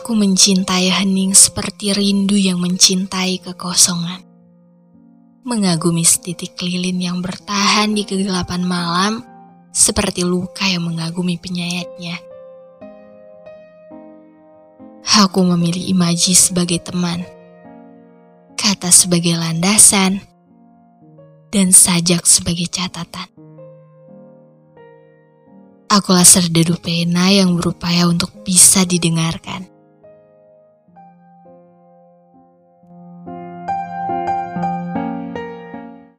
Aku mencintai hening seperti rindu yang mencintai kekosongan. Mengagumi setitik lilin yang bertahan di kegelapan malam, seperti luka yang mengagumi penyayatnya. Aku memilih imaji sebagai teman, kata sebagai landasan, dan sajak sebagai catatan. Akulah serdadu pena yang berupaya untuk bisa didengarkan